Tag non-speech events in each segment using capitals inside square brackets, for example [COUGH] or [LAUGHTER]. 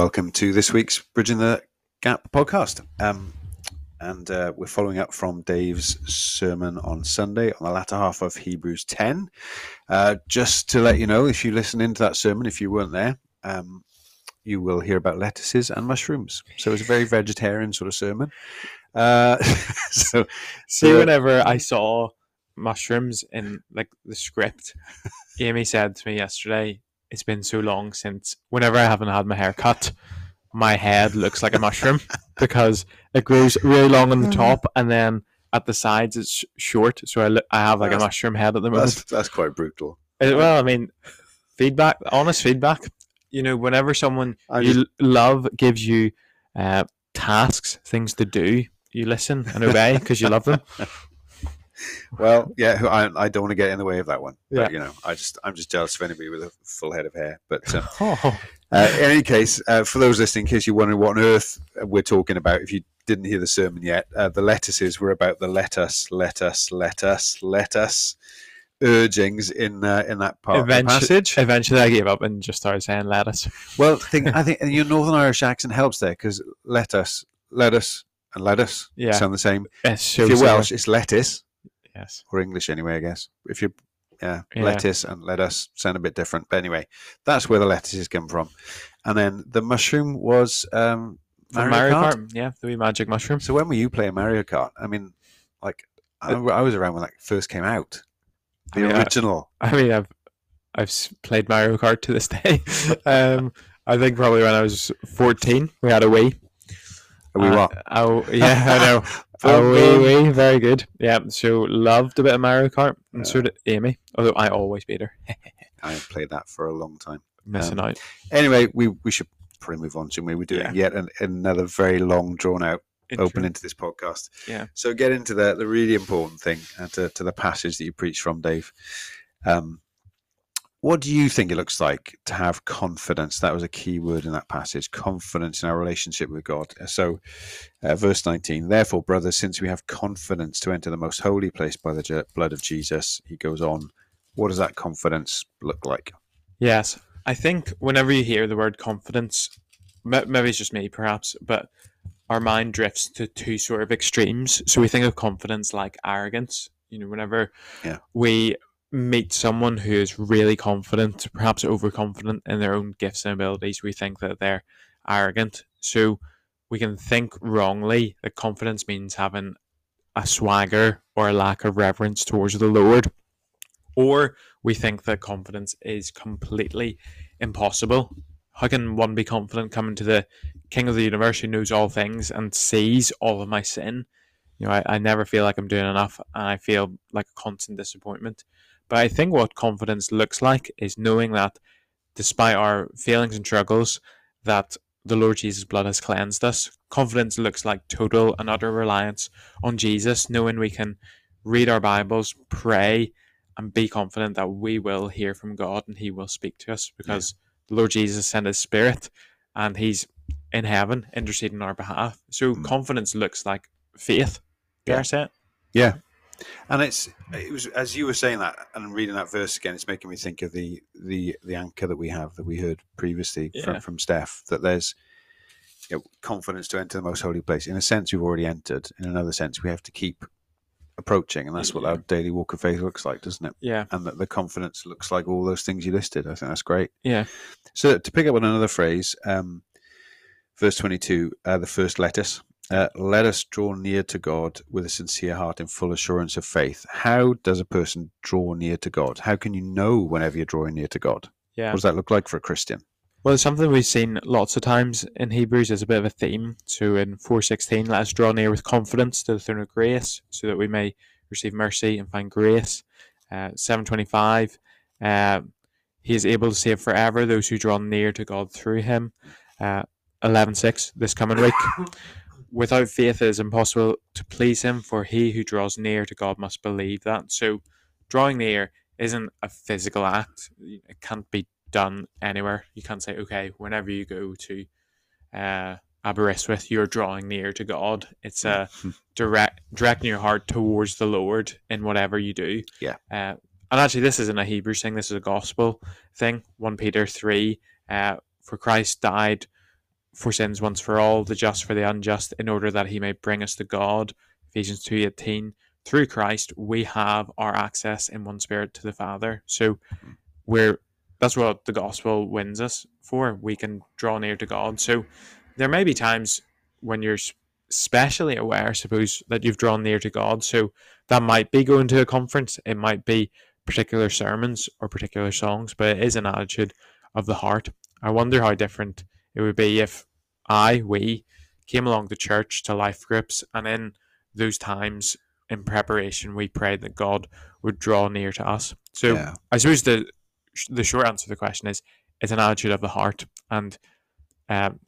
welcome to this week's Bridging the Gap podcast. Um, and uh, we're following up from Dave's sermon on Sunday on the latter half of Hebrews 10. Uh, just to let you know, if you listen into that sermon, if you weren't there, um, you will hear about lettuces and mushrooms. So it's a very vegetarian sort of sermon. Uh, [LAUGHS] so, See, whenever I saw mushrooms in like the script, Amy said to me yesterday, "It's been so long since whenever I haven't had my hair cut, my head looks like a mushroom [LAUGHS] because it grows really long on the top and then at the sides it's short. So I, look, I have like a mushroom head at the moment. that's, that's quite brutal. Uh, Well, I mean, feedback, honest feedback. You know, whenever someone I you just- love gives you uh, tasks, things to do, you listen and obey [LAUGHS] because you love them. Well, yeah, I, I don't want to get in the way of that one. Yeah. But, you know, I just I'm just jealous of anybody with a full head of hair. But um, [LAUGHS] Oh, Uh, in any case, uh, for those listening, in case you're wondering what on earth we're talking about, if you didn't hear the sermon yet, uh, the lettuces were about the let us, let us, let us, let us urgings in uh, in that part of the passage. eventually, I gave up and just started saying lettuce. Well, [LAUGHS] think, I think your Northern Irish accent helps there because let us, let us, and let us Yeah. sound the same. So if you're. Welsh, it's lettuce yes, or English anyway, I guess. If you're yeah, Yeah. lettuce and let us sound a bit different. But anyway, that's where the lettuces come from. And then the mushroom was um, Mario, Mario Kart. Kart. Yeah, the wee magic mushroom. So when were you playing Mario Kart? I mean, like I, I was around when that first came out, the I mean, original. I mean, I've I've played Mario Kart to this [LAUGHS] day. um, I think probably when I was fourteen, we had a Wii. Are we Uh, what? Oh [LAUGHS] yeah, I know. Oh, wee, wee, very good. Yeah, so loved a bit of Mario Kart, and so Yeah. did Amy. Although I always beat her, [LAUGHS] I played that for a long time. missing Um, out. Anyway, we we should probably move on. Shouldn't we? We're doing Yeah. yet an, another very long, drawn out Intro. open into this podcast. Yeah. So get into the the really important thing uh, to to the passage that you preached from, Dave. Um, what do you think it looks like to have confidence? That was a key word in that passage. Confidence in our relationship with God. So, uh, verse nineteen. Therefore, brothers, since we have confidence to enter the most holy place by the blood of Jesus, he goes on. What does that confidence look like? Yes, I think whenever you hear the word confidence, maybe it's just me, perhaps, but our mind drifts to two sort of extremes. So we think of confidence like arrogance. You know, whenever Yeah. we meet someone who is really confident, perhaps overconfident in their own gifts and abilities, we think that they're arrogant. So we can think wrongly that confidence means having a swagger or a lack of reverence towards the Lord. Or we think that confidence is completely impossible. How can one be confident coming to the King of the universe who knows all things and sees all of my sin? You know, I, I never feel like I'm doing enough and I feel like a constant disappointment. But I think what confidence looks like is knowing that despite our feelings and struggles, that the Lord Jesus' blood has cleansed us. Confidence looks like total and utter reliance on Jesus, knowing we can read our Bibles, pray, and be confident that we will hear from God and He will speak to us because the Lord Jesus sent His Spirit and He's in heaven interceding on our behalf. So Mm. confidence looks like faith. Dare Yeah. I say it? Yeah, and it's it was as you were saying that and reading that verse again. It's making me think of the the the anchor that we have that we heard previously Yeah. from from Steph that there's you know, confidence to enter the most holy place. In a sense, we've already entered. In another sense, we have to keep approaching, and that's what our daily walk of faith looks like, doesn't it? Yeah. And that the confidence looks like all those things you listed. I think that's great. Yeah. So to pick up on another phrase, um, verse 22, uh, the first lettuce, uh, let us draw near to God with a sincere heart in full assurance of faith. How does a person draw near to God? How can you know whenever you're drawing near to God? Yeah. What does that look like for a Christian? Well, it's something we've seen lots of times in Hebrews as a bit of a theme. So in 416, let us draw near with confidence to the throne of grace so that we may receive mercy and find grace. Uh, 725, uh, he is able to save forever those who draw near to God through him. Uh, 11.6, this coming week. [LAUGHS] Without faith, it is impossible to please him, for he who draws near to God must believe that. So drawing near isn't a physical act. It can't be done anywhere. You can't say, okay, whenever you go to uh, Aberystwyth, you're drawing near to God. It's a [LAUGHS] direct directing your heart towards the Lord in whatever you do. Yeah. Uh, and actually, this isn't a Hebrew thing. This is a gospel thing. One Peter three. Uh, for Christ died for sins once for all, the just for the unjust, in order that he may bring us to God. Ephesians 2.18. Through Christ, we have our access in one spirit to the Father. So we're that's what the gospel wins us for. We can draw near to God. So there may be times when you're especially aware, I suppose, that you've drawn near to God. So that might be going to a conference, it might be particular sermons or particular songs, but it is an attitude of the heart. I wonder how different it would be if I, we, came along to church, to life groups, and in those times in preparation, we prayed that God would draw near to us. So Yeah. I suppose the the short answer to the question is it's an attitude of the heart, and um,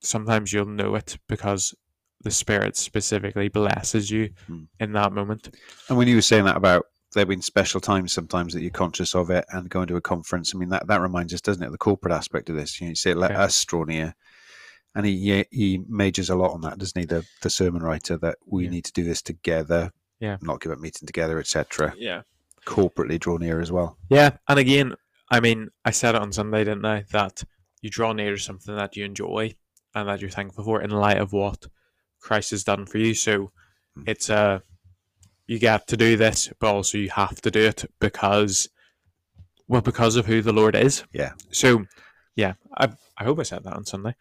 sometimes you'll know it because the Spirit specifically blesses you Hmm. in that moment. And when you were saying that about there being special times sometimes that you're conscious of it and going to a conference, I mean that, that reminds us, doesn't it, the corporate aspect of this? You, know, you say let Yeah. us draw near. And he he majors a lot on that, doesn't he? The the sermon writer that we Yeah. need to do this together, Yeah. not give up meeting together, etc. Yeah. Corporately draw near as well. Yeah, and again, I mean, I said it on Sunday, didn't I? That you draw near to something that you enjoy and that you're thankful for in light of what Christ has done for you. So Hmm. it's uh you get to do this, but also you have to do it because well, because of who the Lord is. Yeah. So yeah, I I hope I said that on Sunday.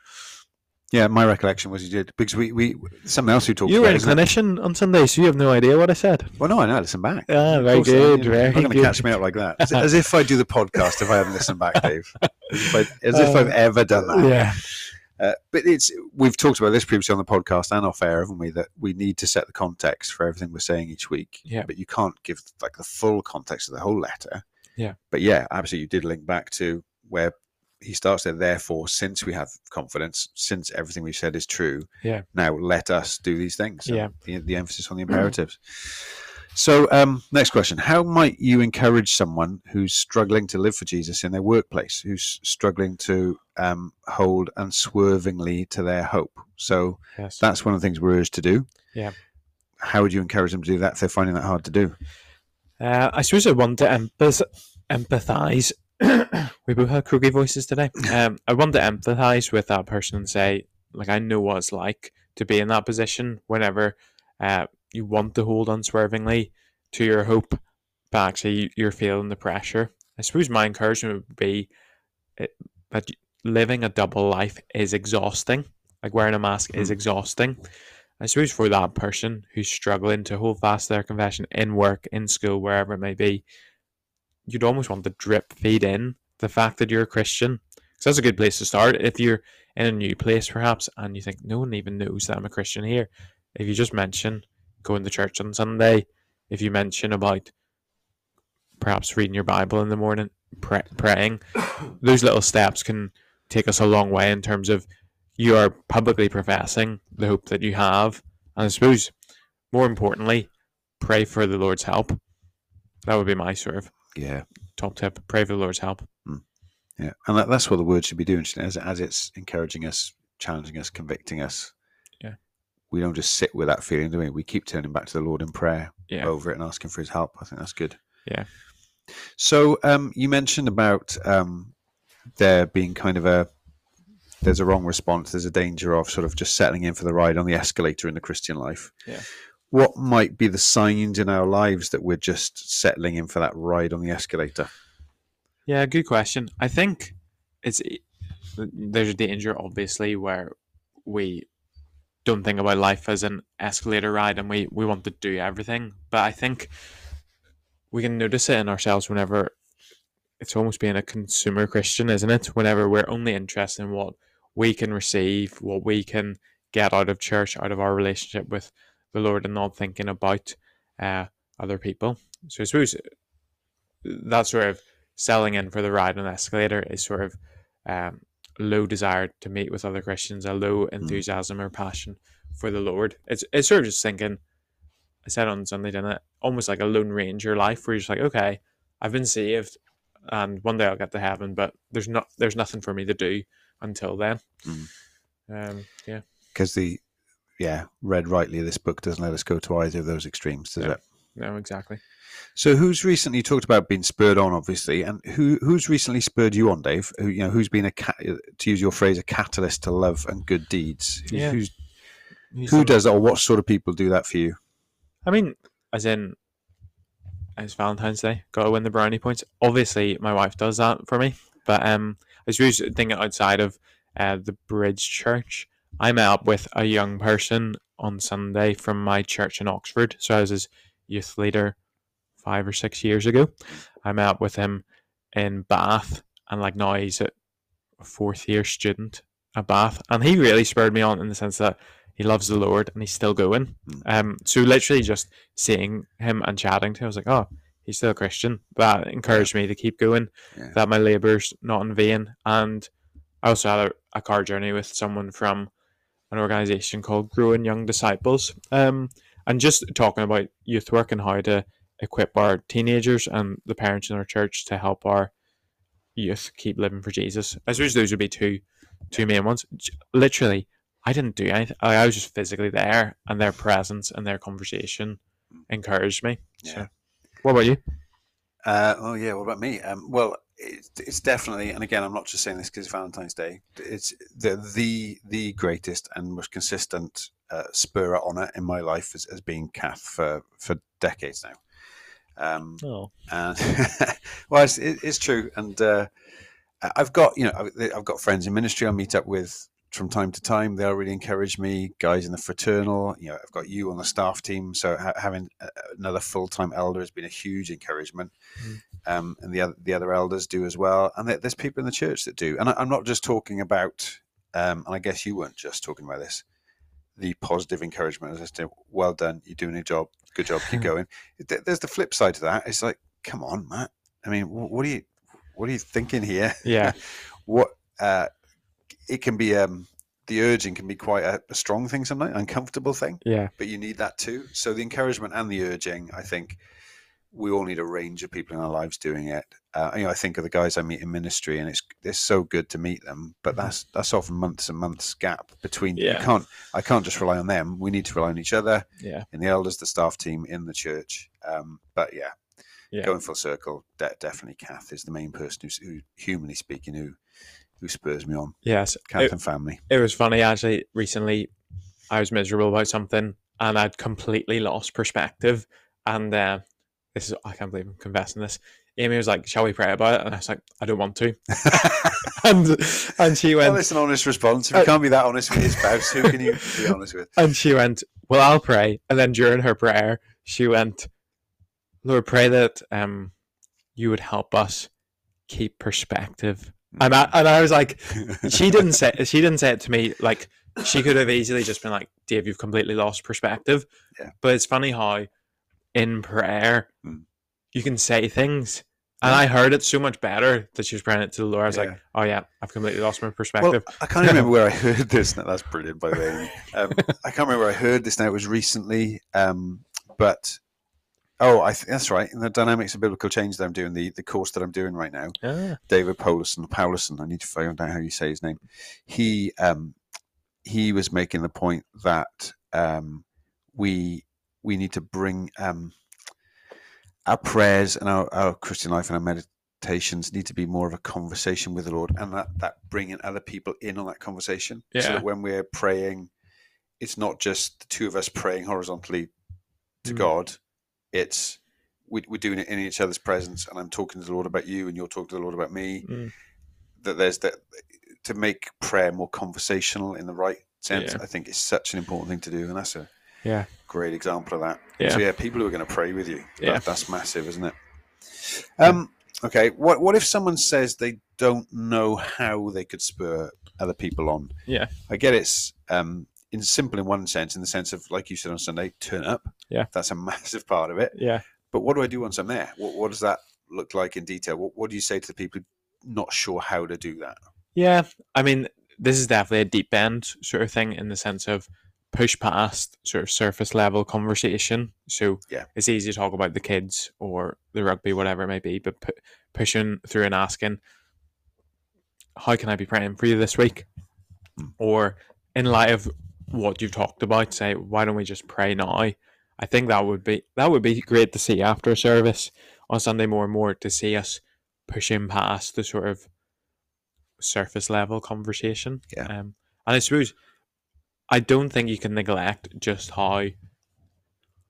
Yeah, my recollection was you did because we, we something else we talked You were about. in isn't it? clinician on Sunday, so you have no idea what I said. Well, no, I know. Listen back. Ah, very course I- good, you know, very not going to catch me out like that. As, as if I do the podcast if I haven't listened back, Dave. As if, I, as if I've Uh, ever done that. Yeah. Uh, but it's we've talked about this previously on the podcast and off air, haven't we? That we need to set the context for everything we're saying each week. Yeah. But you can't give like the full context of the whole letter. Yeah. But yeah, absolutely, you did link back to where he starts there. Therefore, since we have confidence, since everything we've said is true, Yeah. now let us do these things. and Yeah. The, the emphasis on the imperatives. So, um, next question: How might you encourage someone who's struggling to live for Jesus in their workplace, who's struggling to um, hold unswervingly to their hope? So Yes. that's one of the things we're urged to do. Yeah. How would you encourage them to do that if they're finding that hard to do? Uh, I suppose I want to empath- empathize. we both had croaky voices today. [LAUGHS] Um, I want to empathize with that person and say, like, I know what it's like to be in that position whenever uh, you want to hold unswervingly to your hope, but actually you- you're feeling the pressure. I suppose my encouragement would be that living a double life is exhausting. Like wearing a mask is Hmm. exhausting. I suppose for that person who's struggling to hold fast to their confession in work, in school, wherever it may be, you'd almost want to drip feed in the fact that you're a Christian. Because that's a good place to start. If you're in a new place, perhaps, and you think no one even knows that I'm a Christian here, if you just mention going to church on Sunday, if you mention about perhaps reading your Bible in the morning, pray, praying, [COUGHS] those little steps can take us a long way in terms of you are publicly professing the hope that you have. And I suppose more importantly, pray for the Lord's help. That would be my sort of Yeah, top tip. Pray for the Lord's help. Hmm. yeah, and that, that's what the word should be doing, as as it's encouraging us, challenging us, convicting us. We don't just sit with that feeling, do we? We keep turning back to the Lord in prayer Yeah. over it and asking for His help. I think that's good. Yeah. So um, you mentioned about um, there being kind of a there's a wrong response. There's a danger of sort of just settling in for the ride on the escalator in the Christian life. Yeah. What might be the signs in our lives that we're just settling in for that ride on the escalator? Yeah, good question. I think it's there's a danger, obviously, where we don't think about life as an escalator ride and we, we want to do everything. But I think we can notice it in ourselves whenever it's almost being a consumer Christian, isn't it? Whenever we're only interested in what we can receive, what we can get out of church, out of our relationship with the Lord, and not thinking about uh, other people. So I suppose that sort of selling in for the ride on the escalator is sort of um, low desire to meet with other Christians, a low enthusiasm or passion for the Lord. It's it's sort of just thinking. I said on Sunday, didn't it? Almost like a lone ranger life, where you're just like, okay, I've been saved, and one day I'll get to heaven, but there's not there's nothing for me to do until then. Mm. Um, yeah, Because the yeah, read rightly, this book doesn't let us go to either of those extremes, does Yeah. it? No, exactly. So, who's recently talked about being spurred on, obviously, and who who's recently spurred you on, Dave? Who you know, who's been a cat, to use your phrase, a catalyst to love and good deeds? Who's, Yeah. who's, who does that, or what sort of people do that for you? I mean, as in, it's Valentine's Day. Got to win the brownie points. Obviously, my wife does that for me. But um, I suppose thinking outside of uh, the Bridge Church, I met up with a young person on Sunday from my church in Oxford. So I was his youth leader five or six years ago. I met up with him in Bath, and like now he's a fourth year student at Bath, and he really spurred me on in the sense that he loves the Lord and he's still going. Mm. Um, so literally just seeing him and chatting to him, I was like, oh, he's still a Christian. That encouraged me to keep going. Yeah. That my labour's not in vain. And I also had a, a car journey with someone from an organisation called Growing Young Disciples. Um, and just talking about youth work and how to equip our teenagers and the parents in our church to help our youth keep living for Jesus. I suppose those would be two two main ones. Literally, I didn't do anything. I I was just physically there, and their presence and their conversation encouraged me. Yeah. So, what about you? Uh, oh yeah, what about me? Um, well, it's, it's definitely, and again, I'm not just saying this because it's Valentine's Day. It's the the the greatest and most consistent uh, spur on it in my life as, has been Kath for for decades now. Um, Oh, and [LAUGHS] well, it's, it, it's true, and uh, I've got you know I've, I've got friends in ministry I meet up with from time to time. They'll really encourage me. Guys in the fraternal, you know, I've got you on the staff team, so ha- having another full time elder has been a huge encouragement. Mm. Um, and the other the other elders do as well, and there's people in the church that do. And I, I'm not just talking about, um, and I guess you weren't just talking about this. The positive encouragement as I say, well done, you're doing a job, good job, keep going. [LAUGHS] There's the flip side to that. It's like, come on, Matt. I mean, what are you, what are you thinking here? yeah, [LAUGHS] what uh, it can be, um, the urging can be quite a, a strong thing sometimes, uncomfortable thing, yeah, but you need that too. So the encouragement and the urging, I think, we all need a range of people in our lives doing it. Uh, you know, I think of the guys I meet in ministry, and it's it's so good to meet them, but Mhm. that's that's often months and months gap between. Yeah. You can't, I can't just rely on them. We need to rely on each other yeah, in the elders, the staff team, in the church. Um, but yeah, Yeah. going full circle, de- definitely Kath is the main person who's, who, humanly speaking, who who spurs me on. yes. Kath It, and family. it was funny actually. Recently, I was miserable about something, and I'd completely lost perspective. And uh, this is I can't believe I'm confessing this. Amy was like, "Shall we pray about it?" And I was like, "I don't want to." [LAUGHS] and and she went, well, it's an honest response. If you Uh, can't be that honest with your spouse, who can you [LAUGHS] be honest with? And she went, Well, I'll pray. And then during her prayer, she went, Lord, pray that um you would help us keep perspective. And I and I was like, [LAUGHS] she didn't say she didn't say it to me like she could have easily just been like, Dave, you've completely lost perspective. Yeah. But it's funny how in prayer Mm. you can say things. And I heard it so much better that she was praying it to the Lord. I was Yeah. like, Oh yeah, I've completely lost my Well, perspective. I can't remember [LAUGHS] where I heard this. Now. That's brilliant, by the way. Um, [LAUGHS] I can't remember where I heard this now. It was recently, um, but oh, I th- that's right. In the dynamics of biblical change that I'm doing, the, the course that I'm doing right now, Ah, David Powlison, Powlison. I need to find out how you say his name. He um, he was making the point that um, we we need to bring um, our prayers and our, our Christian life and our meditations need to be more of a conversation with the Lord, and that that bringing other people in on that conversation. So that when we're praying, it's not just the two of us praying horizontally to Mm. God. It's we, we're doing it in each other's presence, and I'm talking to the Lord about you, and you're talking to the Lord about me. mm, That there's that to make prayer more conversational in the right sense. Yeah. I think it's such an important thing to do, and that's a yeah. great example of that. Yeah. So yeah, people who are going to pray with you. that- Yeah. that's massive, isn't it? Um. Okay. What What if someone says they don't know how they could spur other people on? Yeah. I get it's um in simple in one sense, in the sense of like you said on Sunday, turn up. Yeah. That's a massive part of it. Yeah. But what do I do once I'm there? What What does that look like in detail? What What do you say to the people not sure how to do that? Yeah, I mean, this is definitely a deep end sort of thing in the sense of push past sort of surface level conversation. So Yeah. it's easy to talk about the kids or the rugby, whatever it may be, but pu- pushing through and asking, "How can I be praying for you this week?" Mm. Or in light of what you've talked about, say, "Why don't we just pray now?" I think that would be that would be great to see after a service on Sunday more and more to see us pushing past the sort of surface level conversation. Yeah. Um, and I suppose I don't think you can neglect just how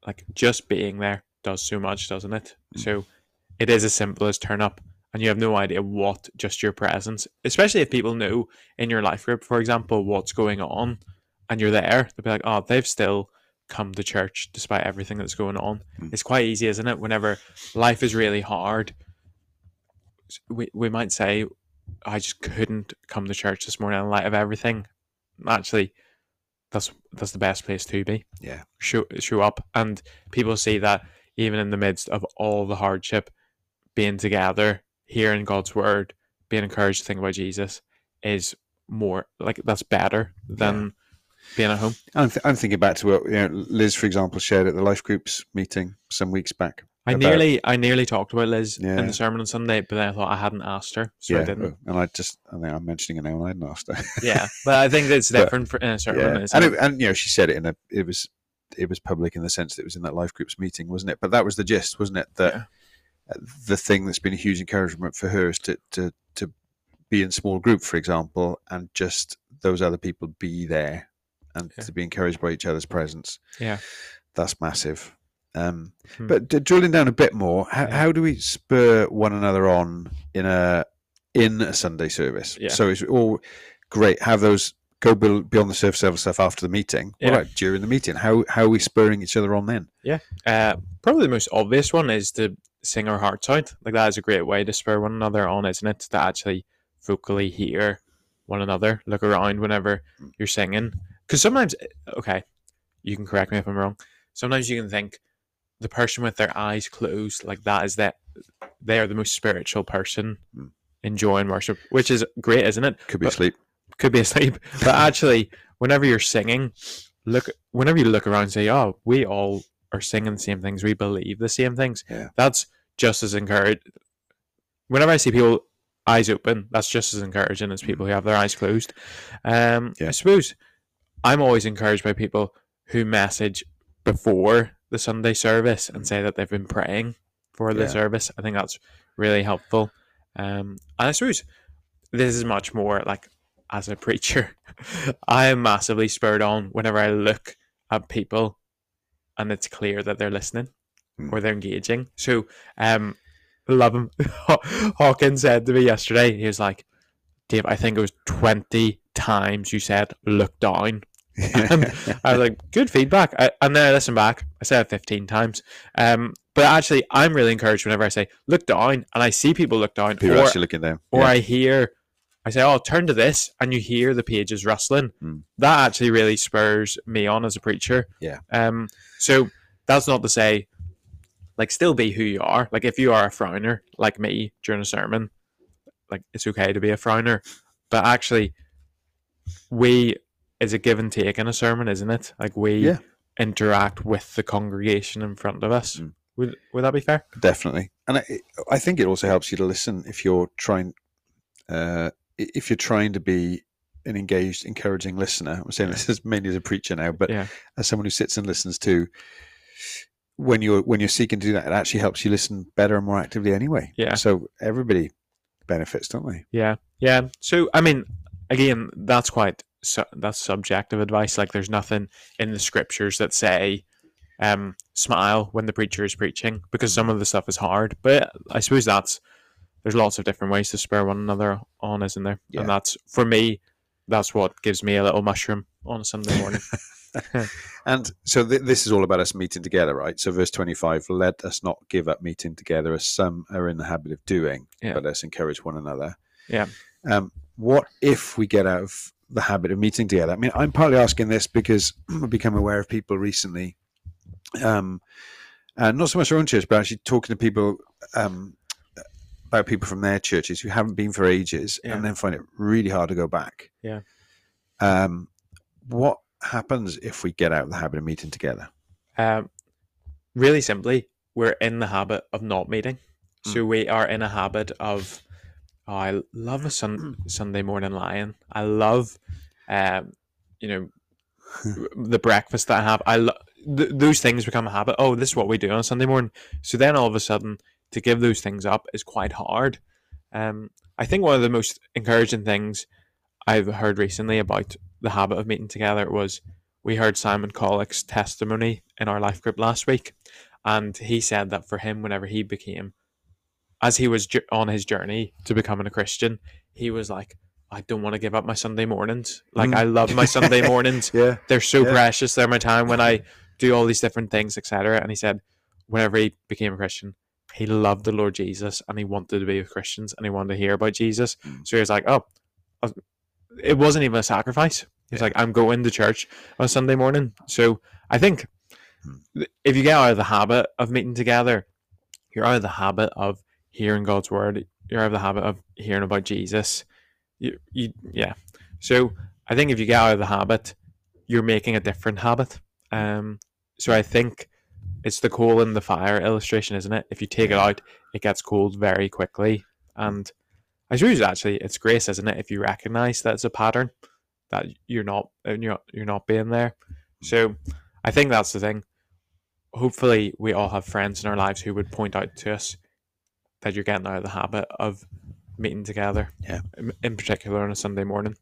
like just being there does so much, doesn't it? Mm. So it is as simple as turn up and you have no idea what just your presence, especially if people know in your life group, for example, what's going on and you're there, they'll be like, oh, they've still come to church despite everything that's going on. Mm. It's quite easy, isn't it? Whenever life is really hard, we, we might say, I just couldn't come to church this morning in light of everything. Actually, that's that's the best place to be. Yeah. Show show up, and people see that even in the midst of all the hardship, being together, hearing God's word, being encouraged to think about Jesus, is more like that's better than being at home. I'm, th- I'm thinking back to what you know, Liz, for example, shared at the life groups meeting some weeks back. I about- nearly I nearly talked about Liz Yeah. in the sermon on Sunday, but then I thought I hadn't asked her, so I didn't. and I just I think I'm mentioning it now, and I hadn't asked her. [LAUGHS] Yeah, but I think it's [LAUGHS] But- different for, in a sermon. yeah, isn't and it? it, and you know she said it in a it was it was public in the sense that it was in that life groups meeting, wasn't it? But that was the gist, wasn't it? That Yeah. uh, the thing that's been a huge encouragement for her is to to to be in small group, for example, and just those other people be there and Yeah. to be encouraged by each other's presence. Yeah. that's massive. Um, Hmm. But d- drilling down a bit more, how, Yeah. how do we spur one another on in a in a Sunday service? Yeah. So it's all great. Have those go beyond the surface level stuff after the meeting. What about during the meeting? How how are we spurring each other on then? Uh, probably the most obvious one is to sing our hearts out. Like that is a great way to spur one another on, isn't it? To actually vocally hear one another, look around whenever you're singing. Because sometimes, okay, you can correct me if I'm wrong. Sometimes you can think the person with their eyes closed, like that is that they are the most spiritual person Mm. enjoying worship, which is great, isn't it? Could be But- asleep. could be asleep. [LAUGHS] But actually, whenever you're singing, look whenever you look around and say, "Oh, we all are singing the same things. We believe the same things." Yeah. That's just as encouraging. Whenever I see people eyes open, that's just as encouraging as people who have their eyes closed. Um, Yeah. I suppose I'm always encouraged by people who message before the Sunday service and say that they've been praying for the Yeah. service. I think that's really helpful. Um, and I suppose this is much more like as a [LAUGHS] preacher, I am massively spurred on whenever I look at people and it's clear that they're listening Hmm. or they're engaging. So, um, love him. [LAUGHS] Hawkins said to me yesterday, he was like, Dave, I think it was 20 times you said, look down. And I was like, good feedback. I, and then I listened back. I said it 15 times. Um, but actually, I'm really encouraged whenever I say, look down, and I see people look down, People or, actually looking down. or Yeah. I hear, I say, oh, turn to this, and you hear the pages rustling. Mm. That actually really spurs me on as a preacher. Yeah. Um. So that's not to say, like, still be who you are. Like, if you are a frowner, like me during a sermon, like it's okay to be a frowner, but actually, we is a give and take in a sermon, isn't it? Like we Yeah. interact with the congregation in front of us. Mm. Would would that be fair? definitely and I, I think it also helps you to listen if you're trying uh if you're trying to be an engaged encouraging listener i'm saying this as mainly as a preacher now but Yeah. as someone who sits and listens to when you're when you're seeking to do that it actually helps you listen better and more actively anyway Yeah. so everybody benefits don't they Yeah, yeah. So I mean, again, that's quite su- that's subjective advice. Like, there's nothing in the scriptures that say, um, smile when the preacher is preaching, because some of the stuff is hard. But I suppose that's there's lots of different ways to spur one another on, isn't there? Yeah. And that's for me. That's what gives me a little mushroom on a Sunday morning. [LAUGHS] and so th- this is all about us meeting together right so verse 25 let us not give up meeting together as some are in the habit of doing Yeah. but let's encourage one another Yeah. um, what if we get out of the habit of meeting together i mean i'm partly asking this because [CLEARS THROAT] i've become aware of people recently um, uh, not so much our own church but actually talking to people um, about people from their churches who haven't been for ages Yeah. and then find it really hard to go back Yeah. um, what happens if we get out of the habit of meeting together Um, really simply, we're in the habit of not meeting. So we are in a habit of. Oh, I love a sun, Sunday morning lion. I love, um, you know, the breakfast that I have. I lo- th- those things become a habit. Oh, this is what we do on a Sunday morning. So then all of a sudden, to give those things up is quite hard. Um, I think one of the most encouraging things I've heard recently about the habit of meeting together was we heard Simon Collick's testimony in our life group last week, and he said that for him, whenever he became, as he was ju- on his journey to becoming a Christian, he was like, I don't want to give up my Sunday mornings. Like Mm. I love my Sunday [LAUGHS] mornings. Yeah. They're so Yeah. precious. They're my time when I do all these different things, etc. And he said, whenever he became a Christian, he loved the Lord Jesus and he wanted to be with Christians and he wanted to hear about Jesus. Mm. So he was like, oh, it wasn't even a sacrifice. He's Yeah. like, I'm going to church on Sunday morning. So I think Mm. if you get out of the habit of meeting together, you're out of the habit of hearing God's word. You're out of the habit of hearing about Jesus. You, you, yeah. So I think if you get out of the habit, you're making a different habit. Um, so I think it's the coal in the fire illustration, isn't it? If you take it out, it gets cold very quickly. And I suppose actually it's grace, isn't it? If you recognize that it's a pattern that you're not you're you're not being there. So I think that's the thing. Hopefully we all have friends in our lives who would point out to us that you're getting out of the habit of meeting together. Yeah. In, in particular on a Sunday morning.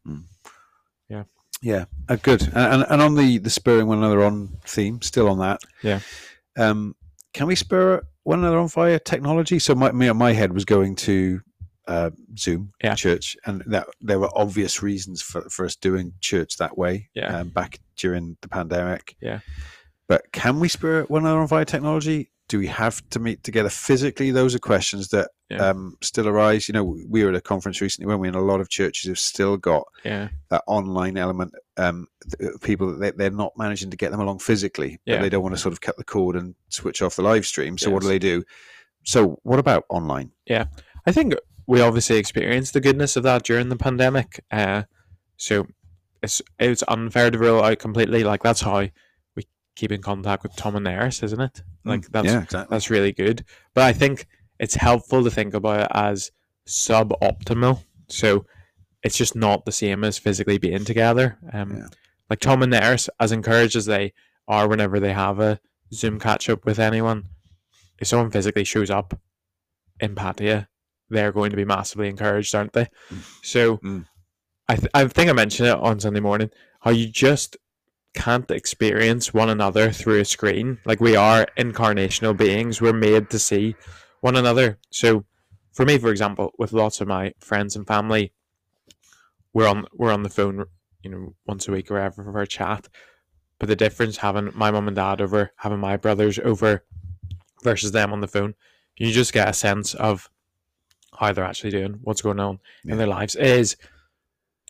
Yeah, Yeah. uh, good. And, and and on the the spurring one another on theme, still on that. Yeah. Um, can we spur one another on via technology? So my me, my head was going to uh, Zoom Yeah. church, and that there were obvious reasons for, for us doing church that way. Yeah. Um, back during the pandemic. Yeah. But can we spur one another on via technology? Do we have to meet together physically? Those are questions that Yeah. um, still arise. You know, we were at a conference recently, when we? And a lot of churches have still got Yeah. that online element. Um, th- people that they, they're not managing to get them along physically, but they don't want to sort of cut the cord and switch off the live stream. So what do they do? So what about online? Yeah, I think we obviously experienced the goodness of that during the pandemic. Uh, so it's it's unfair to rule out completely. Like that's how keep in contact with Tom and Eris, isn't it? Like that's yeah, exactly. that's really good. But I think it's helpful to think about it as suboptimal. So it's just not the same as physically being together. Um, Yeah. Like Tom and Eris, as encouraged as they are whenever they have a Zoom catch up with anyone, if someone physically shows up in Patia, they're going to be massively encouraged, aren't they? Mm. So Mm. I, th- I think I mentioned it on Sunday morning how you just can't experience one another through a screen. Like we are incarnational beings, we're made to see one another. So for me, for example, with lots of my friends and family, we're on we're on the phone, you know, once a week or whatever for a chat. But the difference having my mum and dad over, having my brothers over, versus them on the phone, you just get a sense of how they're actually doing, what's going on Yeah. in their lives is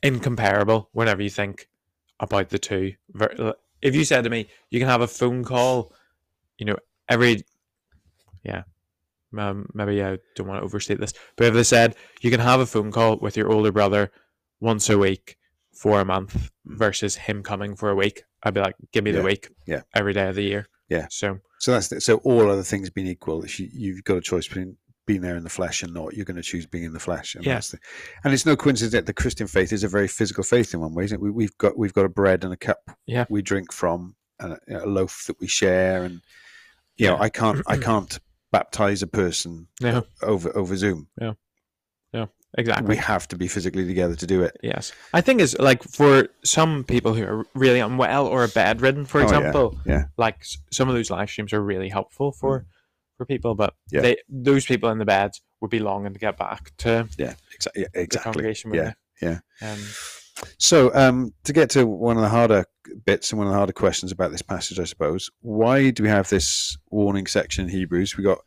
incomparable whenever you think about the two. If you said to me, you can have a phone call, you know, every, yeah, um, maybe I don't want to overstate this, but if they said you can have a phone call with your older brother once a week for a month versus him coming for a week, I'd be like, give me Yeah. the week, Yeah. every day of the year. Yeah. So So that's the, so all other things being equal, you, you've got a choice between being there in the flesh and not, you're going to choose being in the flesh. And Yeah. the, and it's no coincidence that the Christian faith is a very physical faith in one way. Isn't it? We, we've got we've got a bread and a cup Yeah. we drink from, and a, a loaf that we share. And you know, I can't I [CLEARS THROAT] can't baptize a person no, over over Zoom. Yeah, yeah, exactly. We have to be physically together to do it. Yes, I think it's like for some people who are really unwell or bedridden, for Oh, yeah, example. yeah. Like some of those live streams are really helpful for mm. For people, but Yeah. they those people in the beds would be longing to get back to Yeah, exa- yeah the exactly. congregation. Yeah, they? Um, So, um, to get to one of the harder bits and one of the harder questions about this passage, I suppose, why do we have this warning section in Hebrews? We got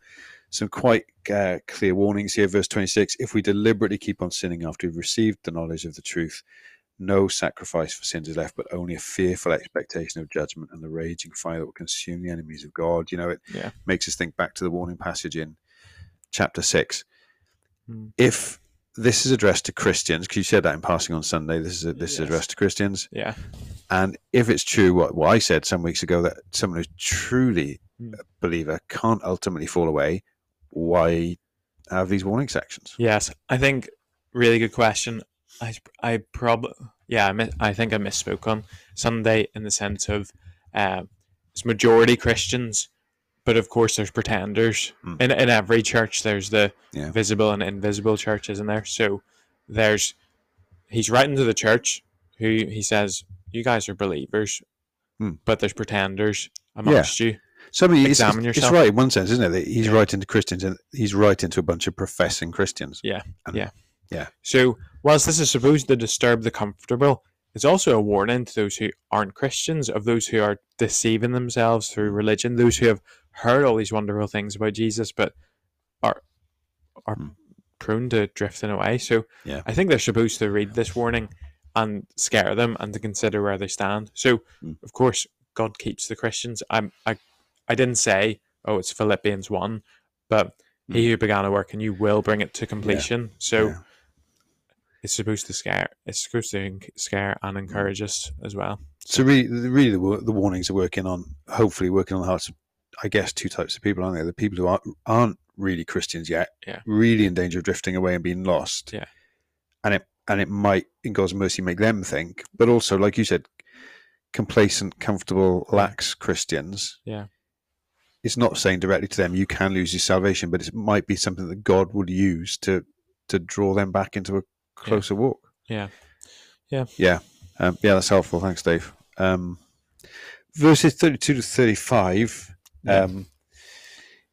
some quite uh, clear warnings here. Verse 26 If we deliberately keep on sinning after we've received the knowledge of the truth, no sacrifice for sins is left, but only a fearful expectation of judgment and the raging fire that will consume the enemies of God. You know, it Yeah. makes us think back to the warning passage in chapter 6. Hmm. If this is addressed to Christians, because you said that in passing on Sunday, this is this is addressed to Christians. yeah, And if it's true, what, what I said some weeks ago, that someone who's truly Mm. a believer can't ultimately fall away, why have these warning sections? yes. I think really good question. I I probably yeah. I, I think I misspoke on Sunday in the sense of uh, it's majority Christians, but of course there's pretenders. Mm. In in every church, there's the Yeah. visible and invisible church, isn't there? So there's he's writing to the church who he says, "You guys are believers, Hmm. but there's pretenders amongst you." So I mean, it's, Examine yourself it's right in one sense, isn't it? He's Yeah. writing to Christians and he's writing to a bunch of professing Christians. Yeah, And- yeah, yeah. So whilst this is supposed to disturb the comfortable, it's also a warning to those who aren't Christians, of those who are deceiving themselves through religion, those who have heard all these wonderful things about Jesus, but are are Hmm. prone to drifting away. So Yeah. I think they're supposed to read this warning and scare them and to consider where they stand. So Hmm. of course God keeps the Christians. I'm I I didn't say, oh, it's Philippians one, but he who began a work and you will bring it to completion. So Yeah. It's supposed to scare. It's supposed to scare and mm. encourage us as well. So really, the- really, the, the warnings are working on, hopefully, working on the hearts of, I guess, two types of people, aren't they? The people who aren't, aren't really Christians yet, Yeah. really in danger of drifting away and being lost. Yeah. and it and it might, in God's mercy, make them think. But also, like you said, complacent, comfortable, lax Christians. Yeah. It's not saying directly to them you can lose your salvation, but it might be something that God would use to to draw them back into a closer walk. Yeah. Yeah, um, yeah, that's helpful. Thanks, Dave. Um, verses thirty-two to thirty-five. Yeah. Um,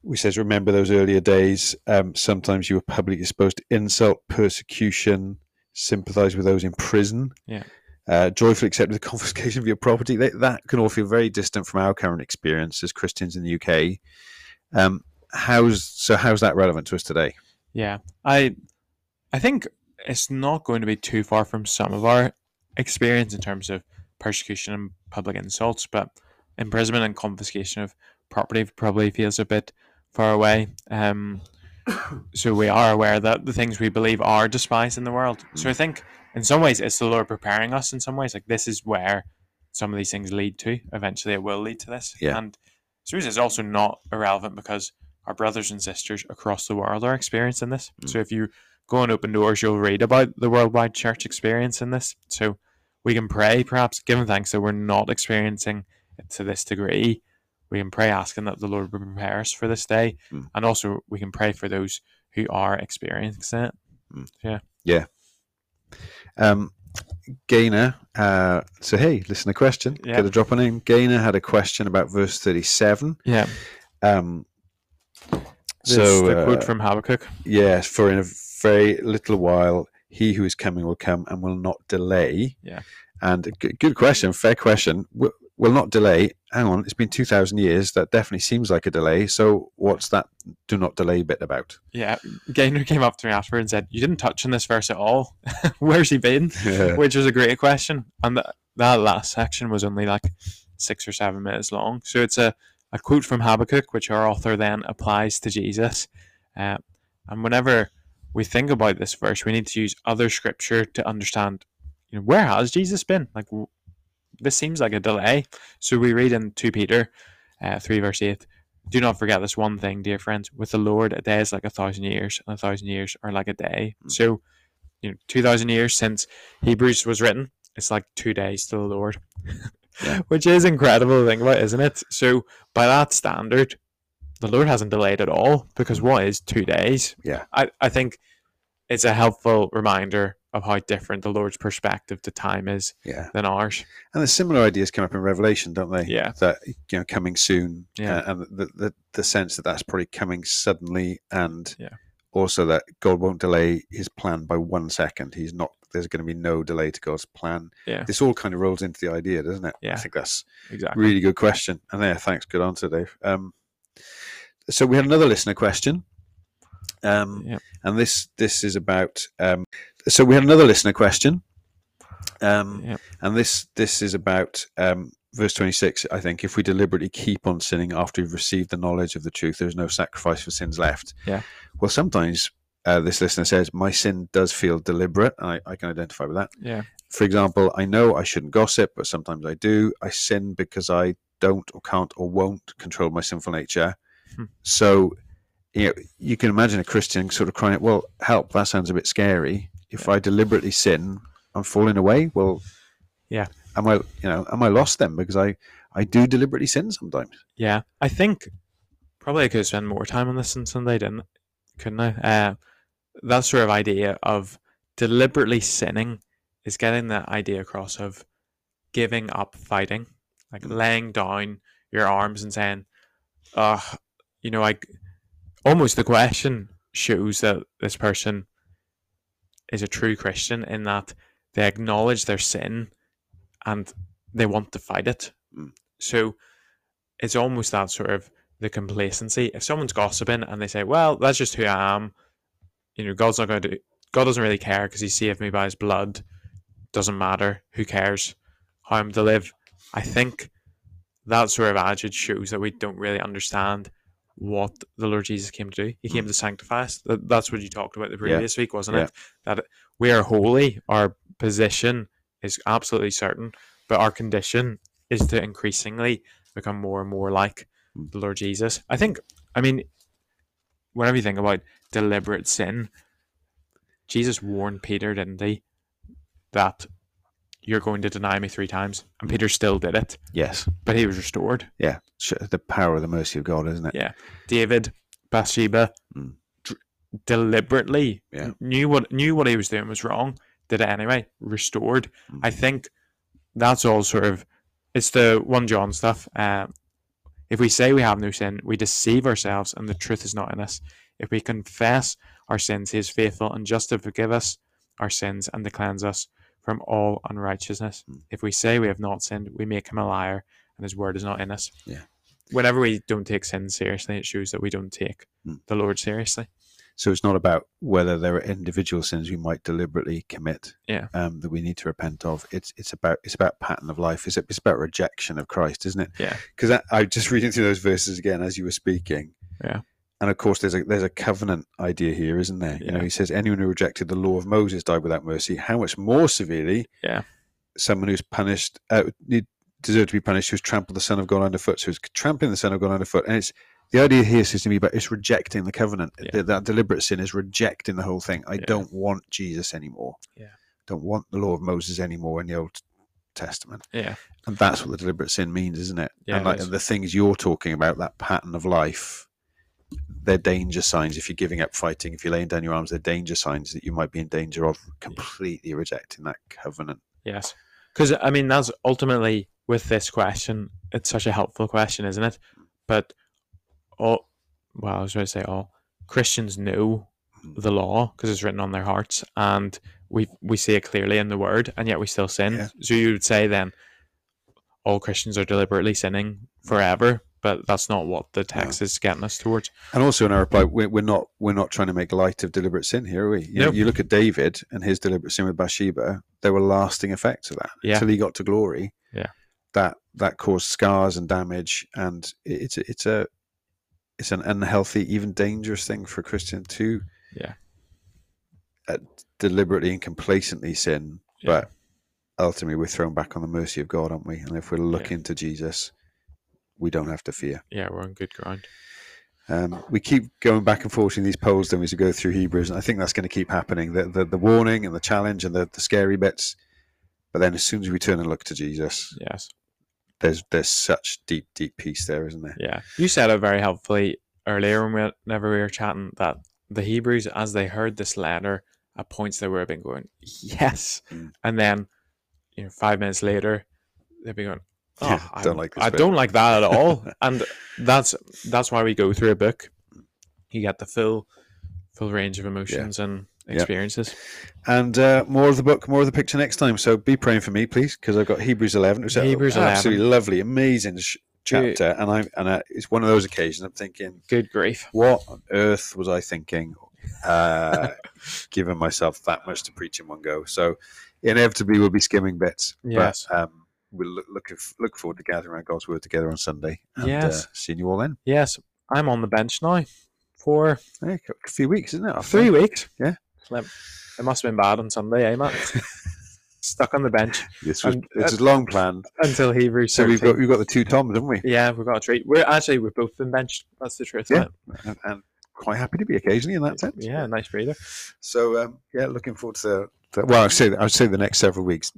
we says, remember those earlier days. Um, sometimes you were publicly exposed to insult, persecution. Sympathise with those in prison. Yeah. Uh, joyfully accepted the confiscation of your property. They, that can all feel very distant from our current experience as Christians in the UK. Um, how's so? How's that relevant to us today? Yeah. I I think it's not going to be too far from some of our experience in terms of persecution and public insults, but imprisonment and confiscation of property probably feels a bit far away. Um, [COUGHS] so we are aware that the things we believe are despised in the world. So I think in some ways it's the Lord preparing us in some ways. Like this is where some of these things lead to. Eventually it will lead to this. Yeah. And I suppose it's also not irrelevant because our brothers and sisters across the world are experiencing this. So if you go on open doors, you'll read about the worldwide church experience in this. So we can pray, perhaps, giving thanks that we're not experiencing it to this degree. We can pray asking that the Lord would prepare us for this day. Mm. And also we can pray for those who are experiencing it. Yeah. Yeah. Um, Gaynor, uh, so hey, listen a question. Yeah. Get a drop a name. Gaynor had a question about verse thirty-seven. Yeah. Um, This, so the quote uh, from Habakkuk. yes, for in a very little while he who is coming will come and will not delay. Yeah. And good, question, fair question. Will, will not delay. Hang on, it's been two thousand years. That definitely seems like a delay. So what's that? Do not delay bit about? Yeah. Gaynor came up to me after and said, You didn't touch on this verse at all. [LAUGHS] Where's he been? which was a great question. And th- that last section was only like six or seven minutes long. So it's a, a quote from Habakkuk, which our author then applies to Jesus. Uh, and whenever we think about this verse, we need to use other scripture to understand, you know, where has Jesus been? Like, this seems like a delay. So we read in 2 Peter uh, 3, verse 8. Do not forget this one thing, dear friends. With the Lord, a day is like a thousand years, and a thousand years are like a day. So, you know, 2,000 years since Hebrews was written, it's like two days to the Lord, Yeah. [LAUGHS] which is incredible to think about, isn't it? So, by that standard, the Lord hasn't delayed at all because what is two days? Yeah. I, I think it's a helpful reminder of how different the Lord's perspective to time is Yeah. than ours. And the similar ideas come up in Revelation, don't they? Yeah. That you know, coming soon. Yeah. uh, and the, the the sense that that's probably coming suddenly, and Yeah. also that God won't delay His plan by one second. He's not. There's going to be no delay to God's plan. Yeah. This all kind of rolls into the idea, doesn't it? Yeah. I think that's Exactly. really good question. And there, thanks. Good answer, Dave. Um, so we had another listener question. Um, Yeah. and this this is about. Um, so we had another listener question. Um, Yeah. and this this is about um, verse 26 i think if we deliberately keep on sinning after we've received the knowledge of the truth there's no sacrifice for sins left Yeah. well sometimes uh, this listener says my sin does feel deliberate and I, I can identify with that Yeah. for example i know i shouldn't gossip but sometimes i do i sin because i don't or can't or won't control my sinful nature Hmm. so you know you can imagine a christian sort of crying out well help that sounds a bit scary if i deliberately sin i'm falling away well Yeah. am I, you know, am I lost then because I, I do deliberately sin sometimes. Yeah, I think probably I could spend more time on this on Sunday, didn't couldn't I? Uh, that sort of idea of deliberately sinning is getting the idea across of giving up fighting, like Mm. laying down your arms and saying, "Uh, you know, like almost the question shows that this person is a true Christian in that they acknowledge their sin and they want to fight it. Mm. So it's almost that sort of the complacency. If someone's gossiping and they say, "Well, that's just who I am," you know, God's not going to. God doesn't really care because He saved me by His blood. Doesn't matter. Who cares how I'm to live? I think that sort of attitude shows that we don't really understand what the Lord Jesus came to do. He came to sanctify us. That, that's what you talked about the Mm. Yeah. previous week, wasn't Yeah. it? That we are holy. Our position is absolutely certain, but our condition is to increasingly become more and more like Mm. the Lord Jesus. I think, I mean, whenever you think about deliberate sin, Jesus warned Peter, didn't he, that you're going to deny me three times. And Peter still did it, Yes. but he was restored. Yeah. The power of the mercy of God, isn't it? Yeah. David, Bathsheba, Mm. dr- deliberately Yeah. knew what knew what he was doing was wrong, did it anyway, restored. Mm. I think that's all sort of it's the one John stuff. Um, if we say we have no sin, we deceive ourselves, and the truth is not in us. If we confess our sins, He is faithful and just to forgive us our sins and to cleanse us from all unrighteousness. Mm. If we say we have not sinned, we make Him a liar, and His word is not in us. Yeah. Whenever we don't take sin seriously, it shows that we don't take Mm. the Lord seriously. So it's not about whether there are individual sins we might deliberately commit Yeah. um, that we need to repent of. It's it's about it's about pattern of life. It's, it's about rejection of Christ, isn't it? Yeah. Because I, I just [LAUGHS] reading through those verses again as you were speaking. Yeah. And of course, there's a there's a covenant idea here, isn't there? You know, he says, "Anyone who rejected the law of Moses died without mercy. How much more severely, Yeah. someone who's punished uh, need deserve to be punished who's trampled the Son of God underfoot. So it's trampling the Son of God underfoot, and it's the idea here seems to me, but it's rejecting the covenant. Yeah. That, that deliberate sin is rejecting the whole thing. I Yeah. don't want Jesus anymore. Yeah. Don't want the law of Moses anymore in the Old Testament. Yeah. And that's what the deliberate sin means, isn't it? Yeah, and like is. the things you're talking about, that pattern of life, they're danger signs. If you're giving up fighting, if you're laying down your arms, they're danger signs that you might be in danger of completely rejecting that covenant. Yes. Because, I mean, that's ultimately with this question, it's such a helpful question, isn't it? But all, well, I was going to say all Christians know hmm. the law because it's written on their hearts and we we see it clearly in the word and yet we still sin. Yeah. So you would say then all Christians are deliberately sinning hmm. forever, but that's not what the text is getting us towards. And also in our reply, we're, we're not we're not trying to make light of deliberate sin here, are we? You, know, you look at David and his deliberate sin with Bathsheba. There were lasting effects of that Yeah. until he got to glory. Yeah. that that caused scars and damage, and it- it's it's a it's an unhealthy, even dangerous thing for a Christian to Yeah. uh, deliberately and complacently sin. Yeah. But ultimately, we're thrown back on the mercy of God, aren't we? And if we're looking to Jesus, we don't have to fear. Yeah, we're on good ground. Um, we keep going back and forth in these poles then we go through Hebrews, and I think that's going to keep happening. The, the, the warning and the challenge and the, the scary bits. But then as soon as we turn and look to Jesus, Yes. there's there's such deep, deep peace there, isn't there? Yeah, you said it very helpfully earlier when we whenever we were chatting that the Hebrews, as they heard this letter, at points they would have been going yes, Mm. and then you know five minutes later they'd be going, oh, Yeah, I don't like this I bit." don't like that at all, [LAUGHS] and that's that's why we go through a book. You get the full full range of emotions and Yeah. experiences. And uh, more of the book, more of the picture next time. So be praying for me, please, because I've got Hebrews 11, which is Hebrews an 11. absolutely lovely, amazing sh- chapter. And I and I, it's one of those occasions I'm thinking, Good grief! what on earth was I thinking? Uh, [LAUGHS] giving myself that much to preach in one go. So inevitably we'll be skimming bits. Yes. But um, we'll look, look look forward to gathering around God's word together on Sunday. And, Yes. Uh, seeing you all then. Yes, I'm on the bench now for a few weeks, isn't it? after three that? weeks. Yeah. It must have been bad on Sunday, eh, Matt? [LAUGHS] Stuck on the bench This was And, this is long planned. until Hebrews. So we've got we've got the two Toms, haven't we? Yeah, we've got a treat. We're actually we've both been benched. That's the truth. Yeah. And, and quite happy to be occasionally in that sense. Yeah, nice breather. So um, yeah, looking forward to the, well, I'd say I'd say the next several weeks.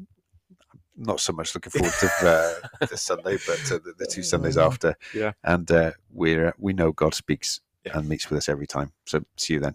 Not so much looking forward to [LAUGHS] uh, this Sunday, but uh, the, the two Sundays after. Yeah. And uh, we're we know God speaks Yeah. and meets with us every time. So see you then.